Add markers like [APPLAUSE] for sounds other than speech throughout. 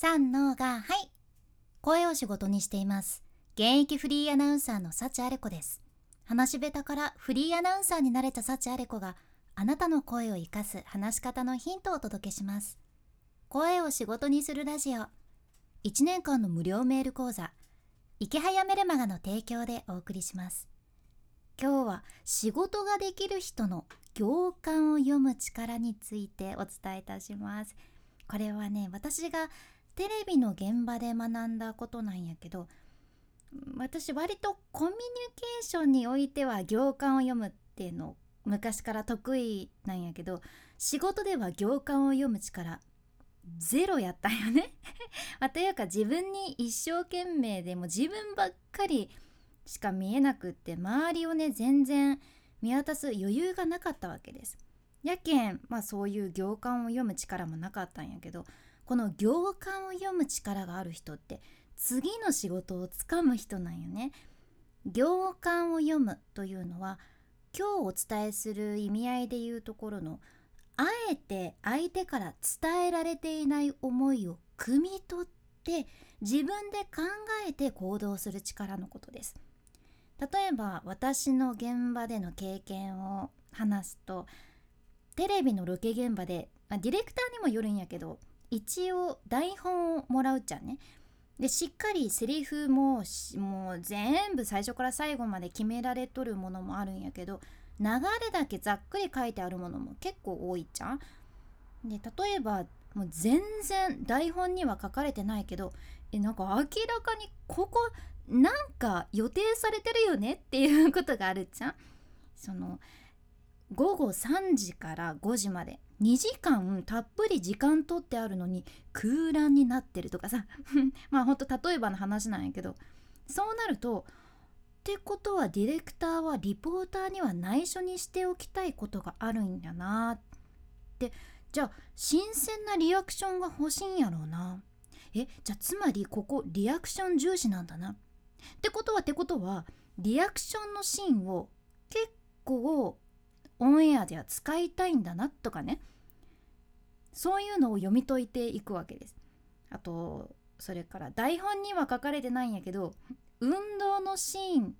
三のがはい。声を仕事にしています。現役フリーアナウンサーの幸あれ子です。話し下手からフリーアナウンサーになれた幸あれ子があなたの声を生かす話し方のヒントをお届けします。声を仕事にするラジオ。1年間の無料メール講座。池早メルマガの提供でお送りします。今日は仕事ができる人の行間を読む力についてお伝えいたします。これはね私がテレビの現場で学んだことなんやけど私割とコミュニケーションにおいては行間を読むっていうの昔から得意なんやけど仕事では行間を読む力ゼロやったんよね [LAUGHS] まあ、というか自分に一生懸命でも自分ばっかりしか見えなくって周りをね全然見渡す余裕がなかったわけです。やけんまあそういう行間を読む力もなかったんやけどこの行間を読む力がある人って次の仕事をつかむ人なんよね。行間を読むというのは今日お伝えする意味合いでいうところのあえて相手から伝えられていない思いを汲み取って自分で考えて行動する力のことです。例えば私の現場での経験を話すとテレビのロケ現場で、まあ、ディレクターにもよるんやけど一応台本をもらうじゃんね。でしっかりセリフももう全部最初から最後まで決められとるものもあるんやけど流れだけざっくり書いてあるものも結構多いじゃん。で例えばもう全然台本には書かれてないけどえなんか明らかにここなんか予定されてるよねっていうことがあるじゃん。その午後3時から5時まで。2時間たっぷり時間取ってあるのに空欄になってるとかさ。[LAUGHS] まあほんと例えばの話なんやけど。そうなるとってことはディレクターはリポーターには内緒にしておきたいことがあるんやな。ってじゃあ新鮮なリアクションが欲しいんやろうな。えじゃあつまりここリアクション重視なんだな。ってことはってことはリアクションのシーンを結構オンエアでは使いたいんだなとかね。そういうのを読み解いていくわけです。あとそれから台本には書かれてないんやけど運動のシーン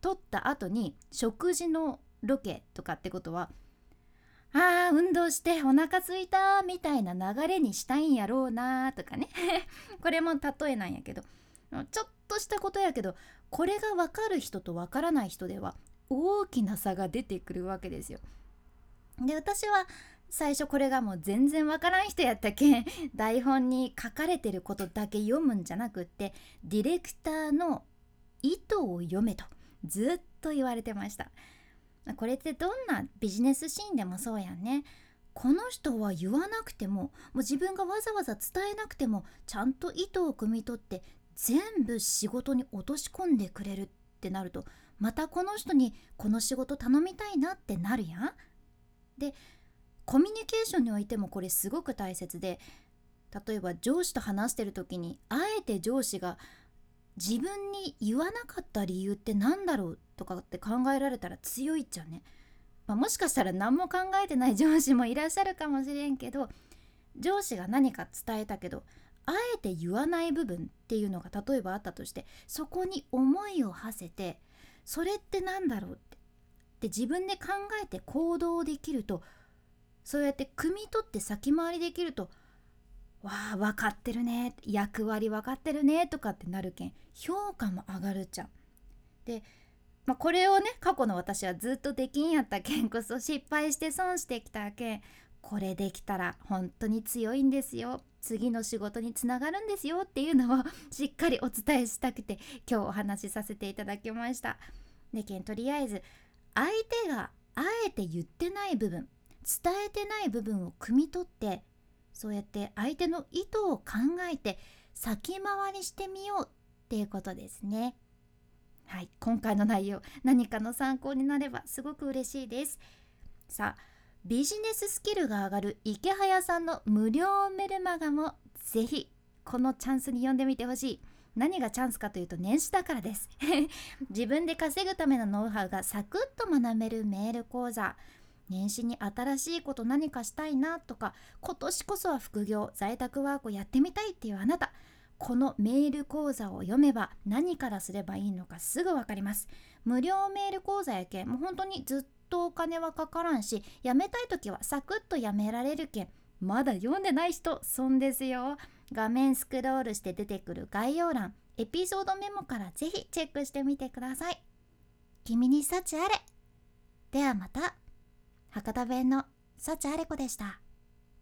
撮った後に食事のロケとかってことはあー運動してお腹すいたみたいな流れにしたいんやろうなとかね。[LAUGHS] これも例えなんやけど。ちょっとしたことやけどこれが分かる人と分からない人では大きな差が出てくるわけですよ。で私は最初これがもう全然わからん人やったけん [LAUGHS] 台本に書かれてることだけ読むんじゃなくってディレクターの意図を読めとずっと言われてましたこれってどんなビジネスシーンでもそうやんねこの人は言わなくてももう自分がわざわざ伝えなくてもちゃんと意図を汲み取って全部仕事に落とし込んでくれるってなるとまたこの人にこの仕事頼みたいなってなるやん。でコミュニケーションにおいてもこれすごく大切で例えば上司と話してる時にあえて上司が自分に言わなかった理由って何だろうとかって考えられたら強いっちゃね、まあ、もしかしたら何も考えてない上司もいらっしゃるかもしれんけど上司が何か伝えたけどあえて言わない部分っていうのが例えばあったとしてそこに思いを馳せてそれって何だろうってで自分で考えて行動できるとそうやって汲み取って先回りできるとわあ分かってるね役割分かってるねとかってなるけん評価も上がるじゃん。で、まあ、これをね過去の私はずっとできんやったけんこそ失敗して損してきたけんこれできたら本当に強いんですよ次の仕事につながるんですよっていうのを [LAUGHS] しっかりお伝えしたくて今日お話しさせていただきました。でけんとりあえず相手があえて言ってない部分伝えてない部分を汲み取ってそうやって相手の意図を考えて先回りしてみようっていうことですね。はい、今回の内容何かの参考になればすごく嬉しいです。さあビジネススキルが上がる池早さんの無料メルマガもぜひこのチャンスに読んでみてほしい。何がチャンスかというと年始だからです。[LAUGHS] 自分で稼ぐためのノウハウがサクッと学べるメール講座。年始に新しいこと何かしたいなとか今年こそは副業在宅ワークやってみたいっていうあなた。このメール講座を読めば何からすればいいのかすぐ分かります。無料メール講座やけんもう本当にずっととお金はかからんしやめたい時はサクッとやめられるけんまだ読んでない人損ですよ。画面スクロールして出てくる概要欄エピソードメモからぜひチェックしてみてください。君に幸あれ。ではまた。博多弁の幸あれ子でした。